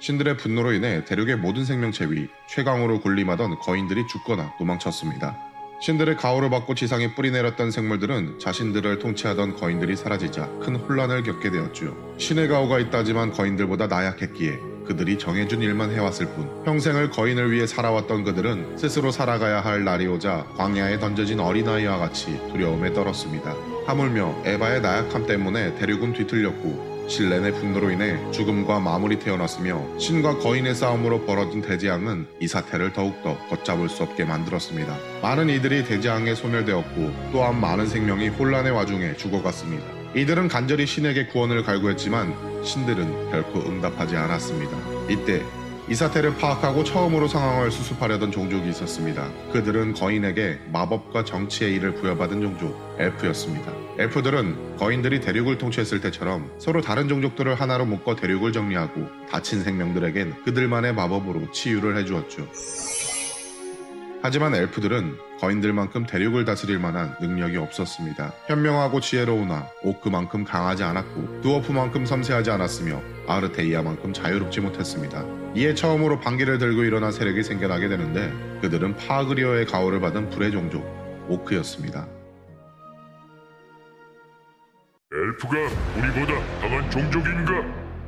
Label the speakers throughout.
Speaker 1: 신들의 분노로 인해 대륙의 모든 생명체 위 최강으로 군림하던 거인들이 죽거나 도망쳤습니다. 신들의 가호를 받고 지상에 뿌리내렸던 생물들은 자신들을 통치하던 거인들이 사라지자 큰 혼란을 겪게 되었죠. 신의 가호가 있다지만 거인들보다 나약했기에 그들이 정해준 일만 해왔을 뿐 평생을 거인을 위해 살아왔던 그들은 스스로 살아가야 할 날이 오자 광야에 던져진 어린아이와 같이 두려움에 떨었습니다. 하물며 에바의 나약함 때문에 대륙은 뒤틀렸고 신렌의 분노로 인해 죽음과 마무리 태어났으며 신과 거인의 싸움으로 벌어진 대재앙은 이 사태를 더욱더 걷잡을 수 없게 만들었습니다. 많은 이들이 대재앙에 소멸되었고 또한 많은 생명이 혼란의 와중에 죽어갔습니다. 이들은 간절히 신에게 구원을 갈구했지만 신들은 결코 응답하지 않았습니다. 이때 이 사태를 파악하고 처음으로 상황을 수습하려던 종족이 있었습니다. 그들은 거인에게 마법과 정치의 일을 부여받은 종족, 엘프였습니다. 엘프들은 거인들이 대륙을 통치했을 때처럼 서로 다른 종족들을 하나로 묶어 대륙을 정리하고 다친 생명들에겐 그들만의 마법으로 치유를 해주었죠. 하지만 엘프들은 거인들만큼 대륙을 다스릴 만한 능력이 없었습니다. 현명하고 지혜로우나 오크만큼 강하지 않았고 두어프만큼 섬세하지 않았으며 아르테이아만큼 자유롭지 못했습니다. 이에 처음으로 방귀를 들고 일어난 세력이 생겨나게 되는데 그들은 파그리어의 가호를 받은 불의 종족 오크였습니다.
Speaker 2: 엘프가 우리보다 강한 종족인가?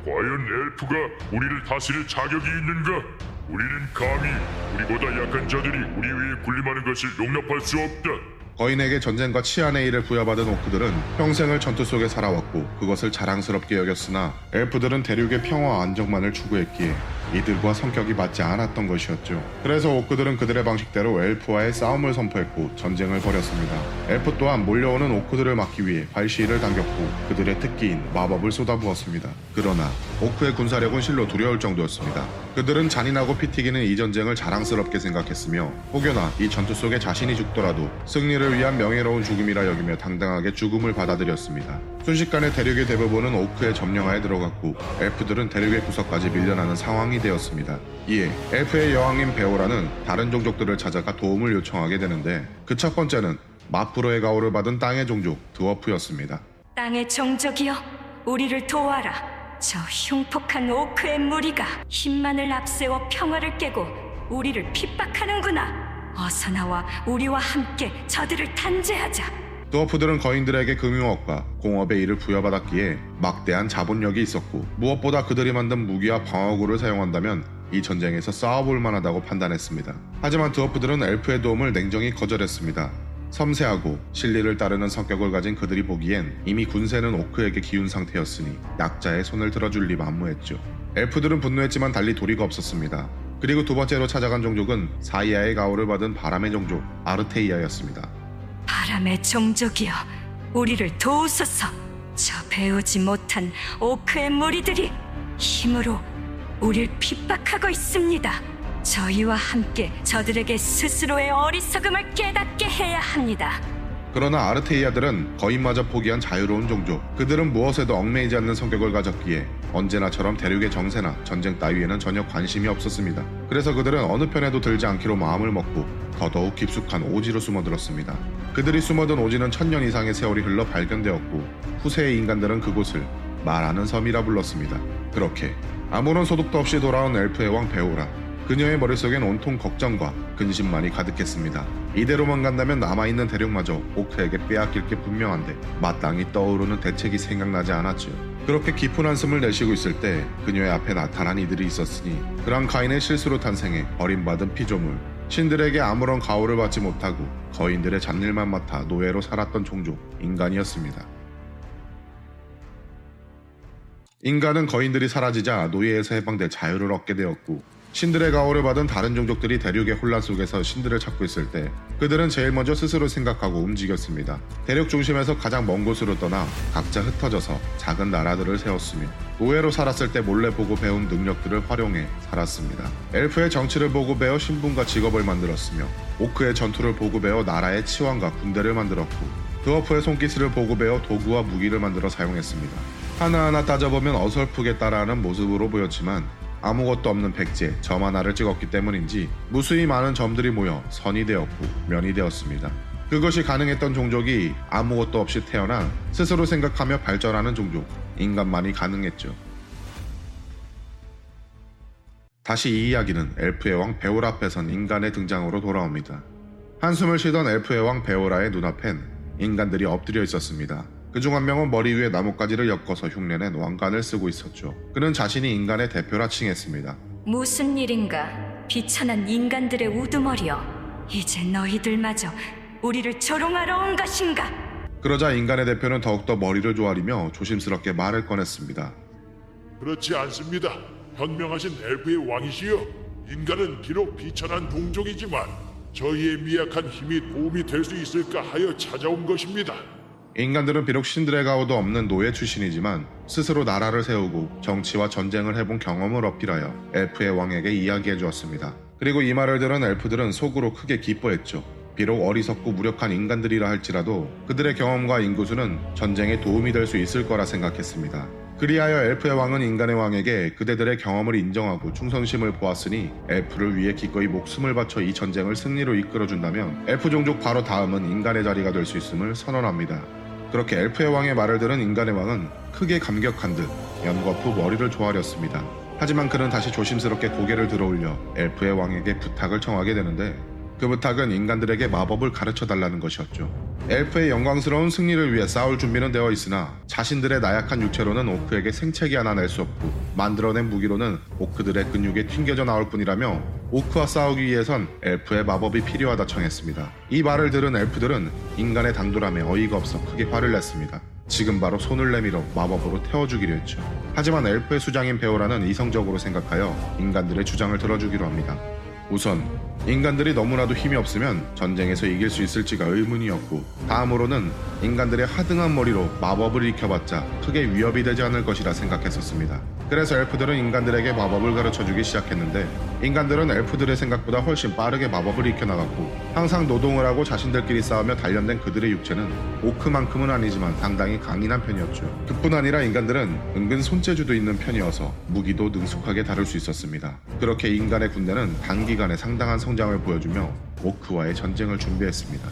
Speaker 2: 과연 엘프가 우리를 다스릴 자격이 있는가? 우리는 감히 우리보다 약한 자들이 우리 위에 군림하는 것을 용납할 수 없다.
Speaker 1: 거인에게 전쟁과 치안의 일을 부여받은 오크들은 평생을 전투 속에 살아왔고 그것을 자랑스럽게 여겼으나 엘프들은 대륙의 평화와 안정만을 추구했기에 이들과 성격이 맞지 않았던 것이었죠. 그래서 오크들은 그들의 방식대로 엘프와의 싸움을 선포했고 전쟁을 벌였습니다. 엘프 또한 몰려오는 오크들을 막기 위해 발시위를 당겼고 그들의 특기인 마법을 쏟아부었습니다. 그러나 오크의 군사력은 실로 두려울 정도였습니다. 그들은 잔인하고 피튀기는 이 전쟁을 자랑스럽게 생각했으며 혹여나 이 전투 속에 자신이 죽더라도 승리를 위한 명예로운 죽음이라 여기며 당당하게 죽음을 받아들였습니다. 순식간에 대륙의 대부분은 오크의 점령하에 들어갔고 엘프들은 대륙의 구석까지 밀려나는 상황 이 되었습니다. 이에 엘프의 여왕인 베오라는 다른 종족들을 찾아가 도움을 요청하게 되는데 그 첫 번째는 마프로의 가호를 받은 땅의 종족 드워프였습니다.
Speaker 3: 땅의 종족이여 우리를 도와라 저 흉폭한 오크의 무리가 힘만을 앞세워 평화를 깨고 우리를 핍박하는구나 어서 나와 우리와 함께 저들을 단죄하자
Speaker 1: 드워프들은 거인들에게 금융업과 공업의 일을 부여받았기에 막대한 자본력이 있었고 무엇보다 그들이 만든 무기와 방어구를 사용한다면 이 전쟁에서 싸워볼 만하다고 판단했습니다. 하지만 드워프들은 엘프의 도움을 냉정히 거절했습니다. 섬세하고 진리를 따르는 성격을 가진 그들이 보기엔 이미 군세는 오크에게 기운 상태였으니 약자의 손을 들어줄 리 만무했죠. 엘프들은 분노했지만 달리 도리가 없었습니다. 그리고 두 번째로 찾아간 종족은 사이아의 가호를 받은 바람의 종족 아르테이아였습니다.
Speaker 3: 바람의 종족이여 우리를 도우소서 저 배우지 못한 오크의 무리들이 힘으로 우릴 핍박하고 있습니다 저희와 함께 저들에게 스스로의 어리석음을 깨닫게 해야 합니다
Speaker 1: 그러나 아르테이아들은 거인마저 포기한 자유로운 종족. 그들은 무엇에도 얽매이지 않는 성격을 가졌기에 언제나처럼 대륙의 정세나 전쟁 따위에는 전혀 관심이 없었습니다. 그래서 그들은 어느 편에도 들지 않기로 마음을 먹고 더더욱 깊숙한 오지로 숨어들었습니다. 그들이 숨어든 오지는 천년 이상의 세월이 흘러 발견되었고 후세의 인간들은 그곳을 말하는 섬이라 불렀습니다. 그렇게 아무런 소득도 없이 돌아온 엘프의 왕 베오라. 그녀의 머릿속엔 온통 걱정과 근심만이 가득했습니다. 이대로만 간다면 남아있는 대륙마저 오크에게 빼앗길 게 분명한데 마땅히 떠오르는 대책이 생각나지 않았죠. 그렇게 깊은 한숨을 내쉬고 있을 때 그녀의 앞에 나타난 이들이 있었으니 그랑카인의 실수로 탄생해 버림받은 피조물 신들에게 아무런 가호를 받지 못하고 거인들의 잡일만 맡아 노예로 살았던 종족 인간이었습니다. 인간은 거인들이 사라지자 노예에서 해방될 자유를 얻게 되었고 신들의 가호를 받은 다른 종족들이 대륙의 혼란 속에서 신들을 찾고 있을 때 그들은 제일 먼저 스스로 생각하고 움직였습니다. 대륙 중심에서 가장 먼 곳으로 떠나 각자 흩어져서 작은 나라들을 세웠으며 노예로 살았을 때 몰래 보고 배운 능력들을 활용해 살았습니다. 엘프의 정치를 보고 배워 신분과 직업을 만들었으며 오크의 전투를 보고 배워 나라의 치왕과 군대를 만들었고 드워프의 손기술을 보고 배워 도구와 무기를 만들어 사용했습니다. 하나하나 따져보면 어설프게 따라하는 모습으로 보였지만 아무것도 없는 백제 점 하나를 찍었기 때문인지 무수히 많은 점들이 모여 선이 되었고 면이 되었습니다. 그것이 가능했던 종족이 아무것도 없이 태어나 스스로 생각하며 발전하는 종족 인간만이 가능했죠. 다시 이 이야기는 엘프의 왕 베오라 앞에선 인간의 등장으로 돌아옵니다. 한숨을 쉬던 엘프의 왕 베오라의 눈앞엔 인간들이 엎드려 있었습니다. 그중 한 명은 머리 위에 나뭇가지를 엮어서 흉내낸 왕관을 쓰고 있었죠. 그는 자신이 인간의 대표라 칭했습니다.
Speaker 3: 무슨 일인가? 비천한 인간들의 우두머리여. 이제 너희들마저 우리를 조롱하러 온 것인가?
Speaker 1: 그러자 인간의 대표는 더욱더 머리를 조아리며 조심스럽게 말을 꺼냈습니다.
Speaker 2: 그렇지 않습니다. 현명하신 엘프의 왕이시여. 인간은 비록 비천한 동족이지만 저희의 미약한 힘이 도움이 될 수 있을까 하여 찾아온 것입니다.
Speaker 1: 인간들은 비록 신들의 가오도 없는 노예 출신이지만 스스로 나라를 세우고 정치와 전쟁을 해본 경험을 어필하여 엘프의 왕에게 이야기해 주었습니다. 그리고 이 말을 들은 엘프들은 속으로 크게 기뻐했죠. 비록 어리석고 무력한 인간들이라 할지라도 그들의 경험과 인구수는 전쟁에 도움이 될 수 있을 거라 생각했습니다. 그리하여 엘프의 왕은 인간의 왕에게 그대들의 경험을 인정하고 충성심을 보았으니 엘프를 위해 기꺼이 목숨을 바쳐 이 전쟁을 승리로 이끌어준다면 엘프 종족 바로 다음은 인간의 자리가 될 수 있음을 선언합니다. 그렇게 엘프의 왕의 말을 들은 인간의 왕은 크게 감격한 듯 연거푸 머리를 조아렸습니다. 하지만 그는 다시 조심스럽게 고개를 들어올려 엘프의 왕에게 부탁을 청하게 되는데 그 부탁은 인간들에게 마법을 가르쳐 달라는 것이었죠. 엘프의 영광스러운 승리를 위해 싸울 준비는 되어 있으나 자신들의 나약한 육체로는 오크에게 생채기 하나 낼 수 없고 만들어낸 무기로는 오크들의 근육에 튕겨져 나올 뿐이라며 오크와 싸우기 위해선 엘프의 마법이 필요하다 청했습니다. 이 말을 들은 엘프들은 인간의 당돌함에 어이가 없어 크게 화를 냈습니다. 지금 바로 손을 내밀어 마법으로 태워주기로 했죠. 하지만 엘프의 수장인 베오라는 이성적으로 생각하여 인간들의 주장을 들어주기로 합니다. 우선 인간들이 너무나도 힘이 없으면 전쟁에서 이길 수 있을지가 의문이었고 다음으로는 인간들의 하등한 머리로 마법을 익혀봤자 크게 위협이 되지 않을 것이라 생각했었습니다. 그래서 엘프들은 인간들에게 마법을 가르쳐주기 시작했는데 인간들은 엘프들의 생각보다 훨씬 빠르게 마법을 익혀나갔고 항상 노동을 하고 자신들끼리 싸우며 단련된 그들의 육체는 오크만큼은 아니지만 상당히 강인한 편이었죠. 그뿐 아니라 인간들은 은근 손재주도 있는 편이어서 무기도 능숙하게 다룰 수 있었습니다. 그렇게 인간의 군대는 단기간에 상당한 성장을 보여주며 오크와의 전쟁을 준비했습니다.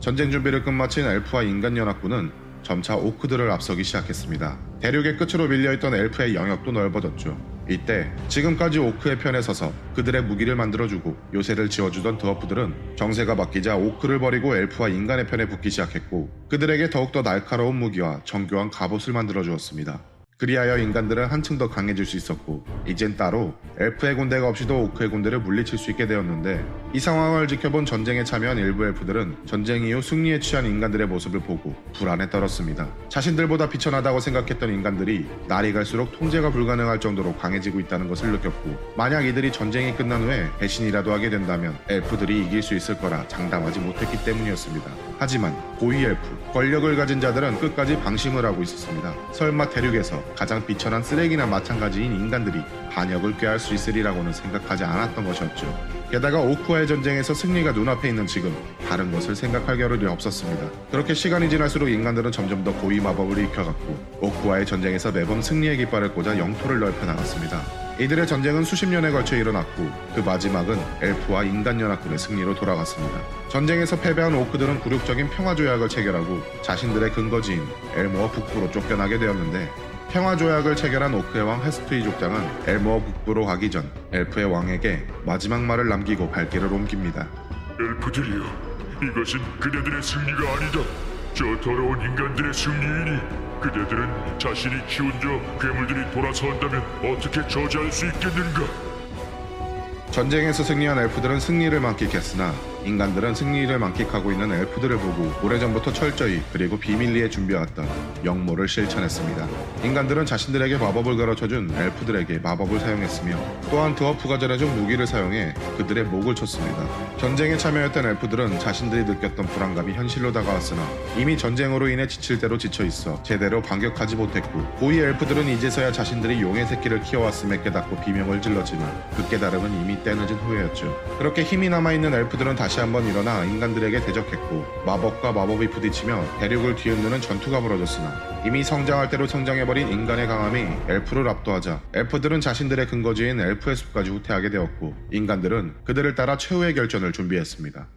Speaker 1: 전쟁 준비를 끝마친 엘프와 인간 연합군은 점차 오크들을 앞서기 시작했습니다. 대륙의 끝으로 밀려있던 엘프의 영역도 넓어졌죠. 이때 지금까지 오크의 편에 서서 그들의 무기를 만들어주고 요새를 지어주던 드워프들은 정세가 바뀌자 오크를 버리고 엘프와 인간의 편에 붙기 시작했고 그들에게 더욱더 날카로운 무기와 정교한 갑옷을 만들어주었습니다. 그리하여 인간들은 한층 더 강해질 수 있었고 이젠 따로 엘프의 군대가 없이도 오크의 군대를 물리칠 수 있게 되었는데 이 상황을 지켜본 전쟁에 참여한 일부 엘프들은 전쟁 이후 승리에 취한 인간들의 모습을 보고 불안에 떨었습니다. 자신들보다 비천하다고 생각했던 인간들이 날이 갈수록 통제가 불가능할 정도로 강해지고 있다는 것을 느꼈고 만약 이들이 전쟁이 끝난 후에 배신이라도 하게 된다면 엘프들이 이길 수 있을 거라 장담하지 못했기 때문이었습니다. 하지만 고위 엘프, 권력을 가진 자들은 끝까지 방심을 하고 있었습니다. 설마 대륙에서 가장 비천한 쓰레기나 마찬가지인 인간들이 반역을 꾀할 수 있으리라고는 생각하지 않았던 것이었죠. 게다가 오크와의 전쟁에서 승리가 눈앞에 있는 지금 다른 것을 생각할 겨를이 없었습니다. 그렇게 시간이 지날수록 인간들은 점점 더 고위 마법을 익혀갔고 오크와의 전쟁에서 매번 승리의 깃발을 꽂아 영토를 넓혀 나갔습니다. 이들의 전쟁은 수십 년에 걸쳐 일어났고 그 마지막은 엘프와 인간 연합군의 승리로 돌아갔습니다. 전쟁에서 패배한 오크들은 굴욕적인 평화 조약을 체결하고 자신들의 근거지인 엘모어 북부로 쫓겨나게 되었는데 평화 조약을 체결한 오크의 왕 헤스트이 족장은 엘모어 북부로 가기 전 엘프의 왕에게 마지막 말을 남기고 발길을 옮깁니다.
Speaker 2: 엘프들이여, 이것은 그대들의 승리가 아니다. 저 더러운 인간들의 승리이니 그대들은 자신이 키운 저 괴물들이 돌아선다면 어떻게 저지할 수 있겠는가?
Speaker 1: 전쟁에서 승리한 엘프들은 승리를 만끽했으나 인간들은 승리를 만끽하고 있는 엘프들을 보고 오래전부터 철저히 그리고 비밀리에 준비해왔던 영모를 실천했습니다. 인간들은 자신들에게 마법을 가르쳐준 엘프들에게 마법을 사용했으며 또한 드워프가 전해준 무기를 사용해 그들의 목을 쳤습니다. 전쟁에 참여했던 엘프들은 자신들이 느꼈던 불안감이 현실로 다가왔으나 이미 전쟁으로 인해 지칠 대로 지쳐 있어 제대로 반격하지 못했고 고위 엘프들은 이제서야 자신들이 용의 새끼를 키워왔음에 깨닫고 비명을 질렀지만 그 깨달음은 이미 때늦은 후회였죠. 그렇게 힘이 남아있는 엘프들은 다시 한번 일어나 인간들에게 대적했고 마법과 마법이 부딪히며 대륙을 뒤흔드는 전투가 벌어졌으나 이미 성장할 대로 성장해버린 인간의 강함이 엘프를 압도하자 엘프들은 자신들의 근거지인 엘프의 숲까지 후퇴하게 되었고 인간들은 그들을 따라 최후의 결전을 준비했습니다.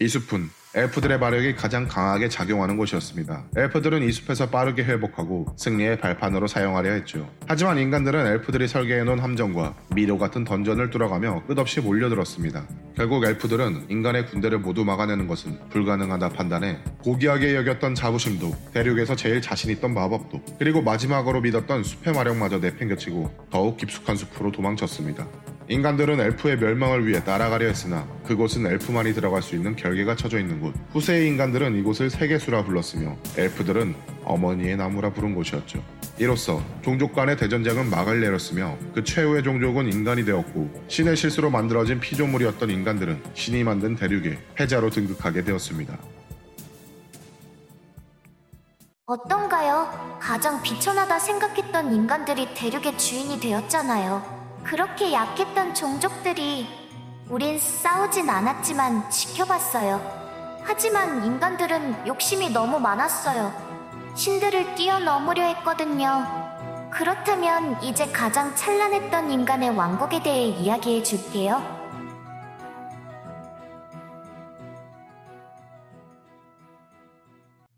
Speaker 1: 이 숲은 엘프들의 마력이 가장 강하게 작용하는 곳이었습니다. 엘프들은 이 숲에서 빠르게 회복하고 승리의 발판으로 사용하려 했죠. 하지만 인간들은 엘프들이 설계해놓은 함정과 미로 같은 던전을 뚫어가며 끝없이 몰려들었습니다. 결국 엘프들은 인간의 군대를 모두 막아내는 것은 불가능하다 판단해 고귀하게 여겼던 자부심도 대륙에서 제일 자신 있던 마법도 그리고 마지막으로 믿었던 숲의 마력마저 내팽겨치고 더욱 깊숙한 숲으로 도망쳤습니다. 인간들은 엘프의 멸망을 위해 따라가려 했으나 그곳은 엘프만이 들어갈 수 있는 결계가 쳐져 있는 곳. 후세의 인간들은 이곳을 세계수라 불렀으며 엘프들은 어머니의 나무라 부른 곳이었죠. 이로써 종족 간의 대전쟁은 막을 내렸으며 그 최후의 종족은 인간이 되었고 신의 실수로 만들어진 피조물이었던 인간들은 신이 만든 대륙의 패자로 등극하게 되었습니다.
Speaker 4: 어떤가요? 가장 비천하다 생각했던 인간들이 대륙의 주인이 되었잖아요. 그렇게 약했던 종족들이 우린 싸우진 않았지만 지켜봤어요. 하지만 인간들은 욕심이 너무 많았어요. 신들을 뛰어넘으려 했거든요. 그렇다면 이제 가장 찬란했던 인간의 왕국에 대해 이야기해 줄게요.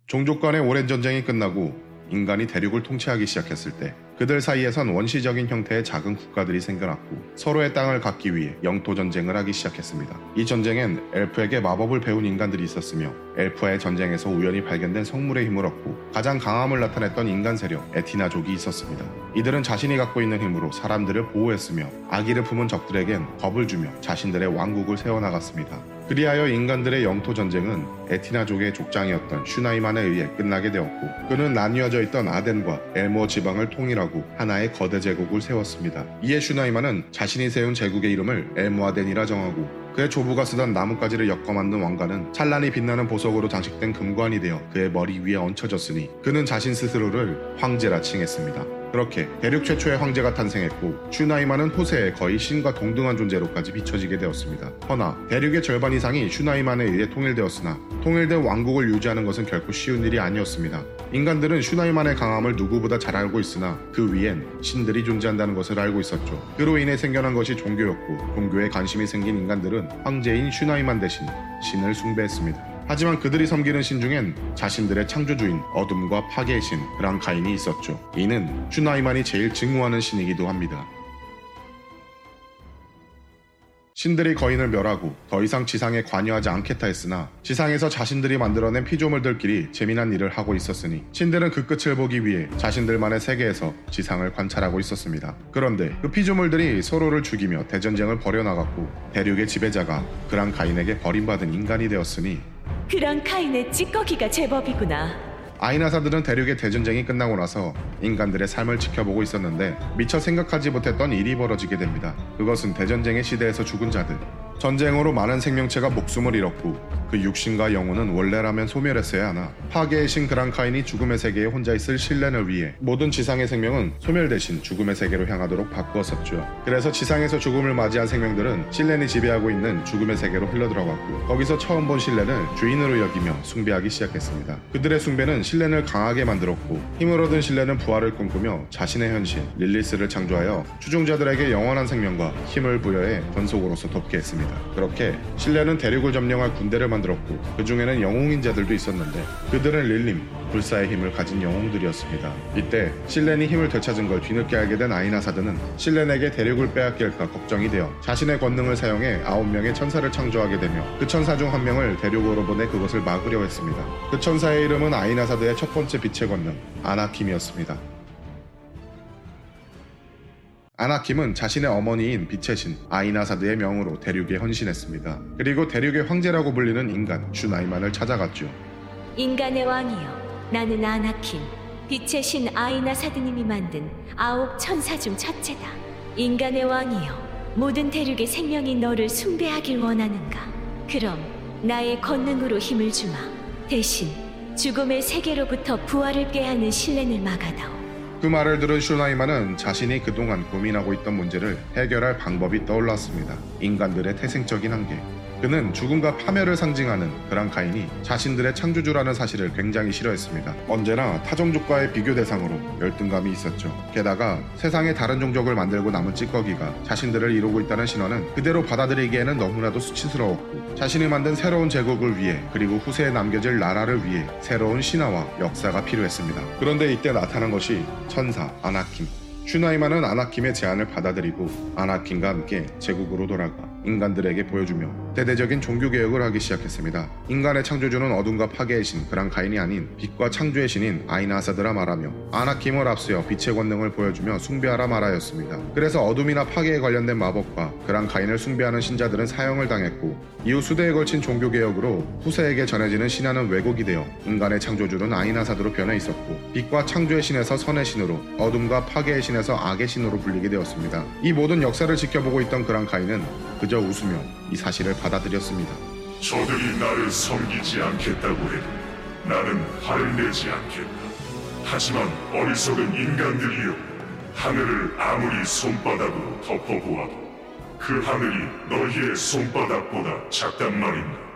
Speaker 1: 종족 간의 오랜 전쟁이 끝나고 인간이 대륙을 통치하기 시작했을 때 그들 사이에선 원시적인 형태의 작은 국가들이 생겨났고 서로의 땅을 갖기 위해 영토 전쟁을 하기 시작했습니다. 이 전쟁엔 엘프에게 마법을 배운 인간들이 있었으며 엘프와의 전쟁에서 우연히 발견된 성물의 힘을 얻고 가장 강함을 나타냈던 인간 세력 에티나족이 있었습니다. 이들은 자신이 갖고 있는 힘으로 사람들을 보호했으며 아기를 품은 적들에겐 겁을 주며 자신들의 왕국을 세워나갔습니다. 그리하여 인간들의 영토 전쟁은 에티나족의 족장이었던 슈나이만에 의해 끝나게 되었고 그는 나뉘어져 있던 아덴과 엘모 지방을 통일하고 하나의 거대 제국을 세웠습니다. 이에 슈나이만은 자신이 세운 제국의 이름을 엘모아덴이라 정하고 그의 조부가 쓰던 나뭇가지를 엮어 만든 왕관은 찬란히 빛나는 보석으로 장식된 금관이 되어 그의 머리 위에 얹혀졌으니 그는 자신 스스로를 황제라 칭했습니다. 그렇게 대륙 최초의 황제가 탄생했고 슈나이만은 후세에 거의 신과 동등한 존재로까지 비춰지게 되었습니다. 허나 대륙의 절반 이상이 슈나이만에 의해 통일되었으나 통일된 왕국을 유지하는 것은 결코 쉬운 일이 아니었습니다. 인간들은 슈나이만의 강함을 누구보다 잘 알고 있으나 그 위엔 신들이 존재한다는 것을 알고 있었죠. 그로 인해 생겨난 것이 종교였고 종교에 관심이 생긴 인간들은 황제인 슈나이만 대신 신을 숭배했습니다. 하지만 그들이 섬기는 신 중엔 자신들의 창조주인 어둠과 파괴의 신 그랑카인이 있었죠. 이는 슈나이만이 제일 증오하는 신이기도 합니다. 신들이 거인을 멸하고 더 이상 지상에 관여하지 않겠다 했으나 지상에서 자신들이 만들어낸 피조물들끼리 재미난 일을 하고 있었으니 신들은 그 끝을 보기 위해 자신들만의 세계에서 지상을 관찰하고 있었습니다. 그런데 그 피조물들이 서로를 죽이며 대전쟁을 벌여나갔고 대륙의 지배자가 그랑카인에게 버림받은 인간이 되었으니
Speaker 5: 그랑 카인의 찌꺼기가 제법이구나.
Speaker 1: 아이나사들은 대륙의 대전쟁이 끝나고 나서 인간들의 삶을 지켜보고 있었는데 미처 생각하지 못했던 일이 벌어지게 됩니다. 그것은 대전쟁의 시대에서 죽은 자들. 전쟁으로 많은 생명체가 목숨을 잃었고 그 육신과 영혼은 원래라면 소멸했어야 하나 파괴의 신 그랑카인이 죽음의 세계에 혼자 있을 신렌을 위해 모든 지상의 생명은 소멸 대신 죽음의 세계로 향하도록 바꾸었었죠. 그래서 지상에서 죽음을 맞이한 생명들은 신렌이 지배하고 있는 죽음의 세계로 흘러들어갔고 거기서 처음 본 신렌을 주인으로 여기며 숭배하기 시작했습니다. 그들의 숭배는 신렌을 강하게 만들었고 힘을 얻은 신렌은 부활을 꿈꾸며 자신의 현신 릴리스를 창조하여 추종자들에게 영원한 생명과 힘을 부여해 권속으로서 돕게 했습니다. 그렇게 신렌은 대륙을 점령할 군대를 만들었고 그 중에는 영웅인 자들도 있었는데 그들은 릴림 불사의 힘을 가진 영웅들이었습니다. 이때 신렌이 힘을 되찾은 걸 뒤늦게 알게 된 아이나 사드는 신렌에게 대륙을 빼앗길까 걱정이 되어 자신의 권능을 사용해 아홉 명의 천사를 창조하게 되며 그 천사 중 한 명을 대륙으로 보내 그것을 막으려 했습니다. 그 천사의 이름은 아이나 사드의 첫 번째 빛의 권능 아나킴이었습니다. 아나킴은 자신의 어머니인 빛의 신 아이나사드의 명으로 대륙에 헌신했습니다. 그리고 대륙의 황제라고 불리는 인간 슈나이만을 찾아갔죠.
Speaker 5: 인간의 왕이여, 나는 아나킴, 빛의 신 아이나 사드님이 만든 아홉 천사 중 첫째다. 인간의 왕이여, 모든 대륙의 생명이 너를 숭배하길 원하는가? 그럼 나의 권능으로 힘을 주마. 대신 죽음의 세계로부터 부활을 꾀하는 신뢰를 막아다오.
Speaker 1: 그 말을 들은 슈나이만은 자신이 그동안 고민하고 있던 문제를 해결할 방법이 떠올랐습니다. 인간들의 태생적인 한계. 그는 죽음과 파멸을 상징하는 그랑카인이 자신들의 창조주라는 사실을 굉장히 싫어했습니다. 언제나 타종족과의 비교 대상으로 열등감이 있었죠. 게다가 세상에 다른 종족을 만들고 남은 찌꺼기가 자신들을 이루고 있다는 신화는 그대로 받아들이기에는 너무나도 수치스러웠고 자신이 만든 새로운 제국을 위해 그리고 후세에 남겨질 나라를 위해 새로운 신화와 역사가 필요했습니다. 그런데 이때 나타난 것이 천사 아나킴. 슈나이만은 아나킴의 제안을 받아들이고 아나킴과 함께 제국으로 돌아가 인간들에게 보여주며 대대적인 종교개혁을 하기 시작했습니다. 인간의 창조주는 어둠과 파괴의 신 그랑카인이 아닌 빛과 창조의 신인 아이나사드라 말하며 아나킴을 앞세워 빛의 권능을 보여주며 숭배하라 말하였습니다. 그래서 어둠이나 파괴에 관련된 마법과 그랑카인을 숭배하는 신자들은 사형을 당했고 이후 수대에 걸친 종교개혁으로 후세에게 전해지는 신화는 왜곡이 되어 인간의 창조주는 아이나사드로 변해 있었고 빛과 창조의 신에서 선의 신으로 어둠과 파괴의 신에서 악의 신으로 불리게 되었습니다. 이 모든 역사를 지켜보고 있던 그랑카인은 그저 웃으며 이 사실을 받아들였습니다.
Speaker 2: 저들이 나를 섬기지 않겠다고 해도 나는 화를 내지 않겠다. 하지만 어리석은 인간들이여 하늘을 아무리 손바닥으로 덮어보아도 그 하늘이 너희의 손바닥보다 작단 말인가.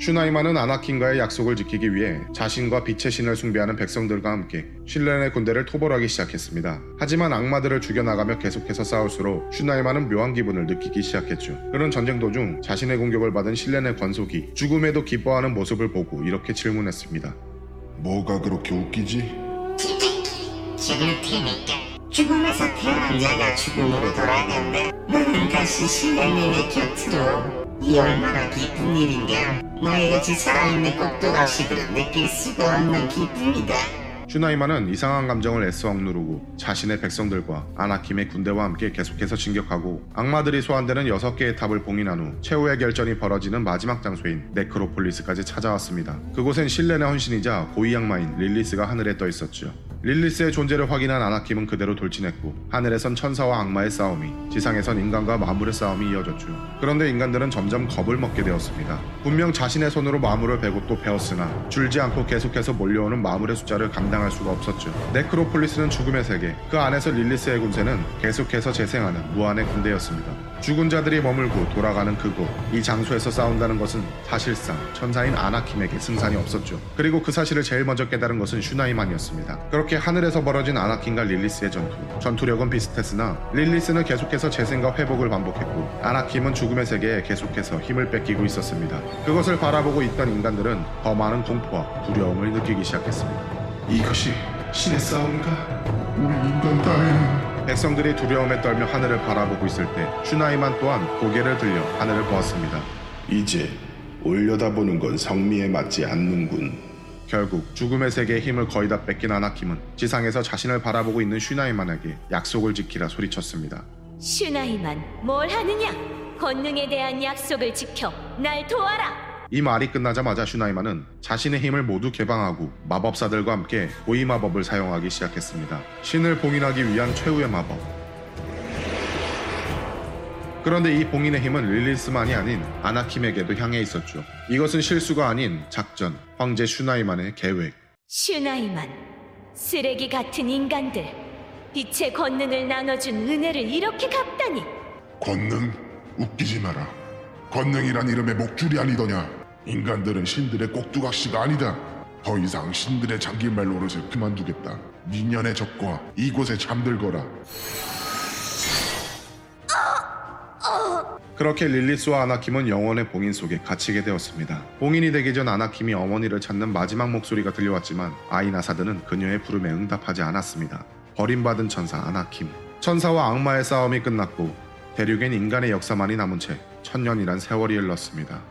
Speaker 1: 슈나이만은 아나킨과의 약속을 지키기 위해 자신과 빛의 신을 숭배하는 백성들과 함께 신레네 군대를 토벌하기 시작했습니다. 하지만 악마들을 죽여나가며 계속해서 싸울수록 슈나이만은 묘한 기분을 느끼기 시작했죠. 그는 전쟁 도중 자신의 공격을 받은 신레네 권속이 죽음에도 기뻐하는 모습을 보고 이렇게 질문했습니다.
Speaker 6: 뭐가 그렇게 웃기지?
Speaker 7: 죽을 테니까 죽음에서 태어난 자가 죽음으로 돌아간다 너는 다시 실렌님의 곁으로 이 얼마나 기쁜 일인가 너희같이 살아있는 꼭두각시들은 느낄 수가 없는 기쁨이다
Speaker 1: 슈나이만은 이상한 감정을 애써 억누르고 자신의 백성들과 아나킴의 군대와 함께 계속해서 진격하고 악마들이 소환되는 6개의 탑을 봉인한 후 최후의 결전이 벌어지는 마지막 장소인 네크로폴리스까지 찾아왔습니다. 그곳엔 실렌의 현신이자 고위 악마인 릴리스가 하늘에 떠 있었죠. 릴리스의 존재를 확인한 아나킴은 그대로 돌진했고 하늘에선 천사와 악마의 싸움이 지상에선 인간과 마물의 싸움이 이어졌죠. 그런데 인간들은 점점 겁을 먹게 되었습니다. 분명 자신의 손으로 마물을 베고 또 베었으나 줄지 않고 계속해서 몰려오는 마물의 숫자를 감당할 수가 없었죠. 네크로폴리스는 죽음의 세계, 그 안에서 릴리스의 군세는 계속해서 재생하는 무한의 군대였습니다. 죽은 자들이 머물고 돌아가는 그곳, 이 장소에서 싸운다는 것은 사실상 천사인 아나킴에게 승산이 없었죠. 그리고 그 사실을 제일 먼저 깨달은 것은 슈나이만이었습니다. 그렇게 하늘에서 벌어진 아나킴과 릴리스의 전투. 전투력은 비슷했으나 릴리스는 계속해서 재생과 회복을 반복했고 아나킴은 죽음의 세계에 계속해서 힘을 뺏기고 있었습니다. 그것을 바라보고 있던 인간들은 더 많은 공포와 두려움을 느끼기 시작했습니다.
Speaker 6: 이것이 신의 싸움인가? 우리 인간 따위는
Speaker 1: 백성들이 두려움에 떨며 하늘을 바라보고 있을 때 슈나이만 또한 고개를 들려 하늘을 보았습니다.
Speaker 6: 이제 올려다보는 건 성미에 맞지 않는군.
Speaker 1: 결국 죽음의 세계의 힘을 거의 다 뺏긴 아나킴은 지상에서 자신을 바라보고 있는 슈나이만에게 약속을 지키라 소리쳤습니다.
Speaker 5: 슈나이만 뭘 하느냐? 권능에 대한 약속을 지켜 날 도와라.
Speaker 1: 이 말이 끝나자마자 슈나이만은 자신의 힘을 모두 개방하고 마법사들과 함께 고위 마법을 사용하기 시작했습니다. 신을 봉인하기 위한 최후의 마법. 그런데 이 봉인의 힘은 릴리스만이 아닌 아나킴에게도 향해 있었죠. 이것은 실수가 아닌 작전, 황제 슈나이만의 계획.
Speaker 5: 슈나이만 쓰레기 같은 인간들 빛의 권능을 나눠준 은혜를 이렇게 갚다니
Speaker 6: 권능? 웃기지 마라. 권능이란 이름의 목줄이 아니더냐? 인간들은 신들의 꼭두각시가 아니다. 더 이상 신들의 장기말 노릇을 그만두겠다. 미년의 적과 이곳에 잠들거라.
Speaker 1: 그렇게 릴리스와 아나킴은 영원의 봉인 속에 갇히게 되었습니다. 봉인이 되기 전 아나킴이 어머니를 찾는 마지막 목소리가 들려왔지만 아이나사드는 그녀의 부름에 응답하지 않았습니다. 버림받은 천사 아나킴. 천사와 악마의 싸움이 끝났고 대륙엔 인간의 역사만이 남은 채 천년이란 세월이 흘렀습니다.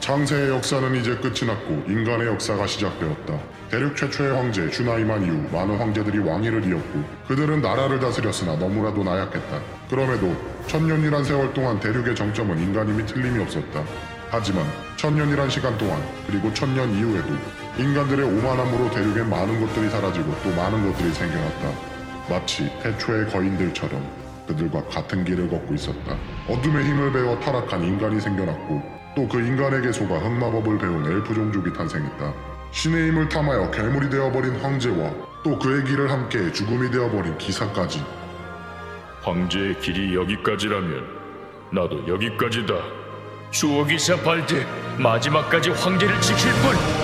Speaker 6: 창세의 역사는 이제 끝이 났고 인간의 역사가 시작되었다. 대륙 최초의 황제 슈나이만 이후 많은 황제들이 왕위를 이었고 그들은 나라를 다스렸으나 너무나도 나약했다. 그럼에도 천년이란 세월 동안 대륙의 정점은 인간임이 틀림이 없었다. 하지만 천년이란 시간 동안 그리고 천년 이후에도 인간들의 오만함으로 대륙엔 많은 것들이 사라지고 또 많은 것들이 생겨났다. 마치 태초의 거인들처럼 그들과 같은 길을 걷고 있었다. 어둠의 힘을 배워 타락한 인간이 생겨났고 또 그 인간에게 속아 흑마법을 배운 엘프 종족이 탄생했다. 신의 힘을 탐하여 괴물이 되어버린 황제와 또 그의 길을 함께 죽음이 되어버린 기사까지
Speaker 2: 황제의 길이 여기까지라면 나도 여기까지다.
Speaker 8: 주옥이사 발드 마지막까지 황제를 지킬 뿐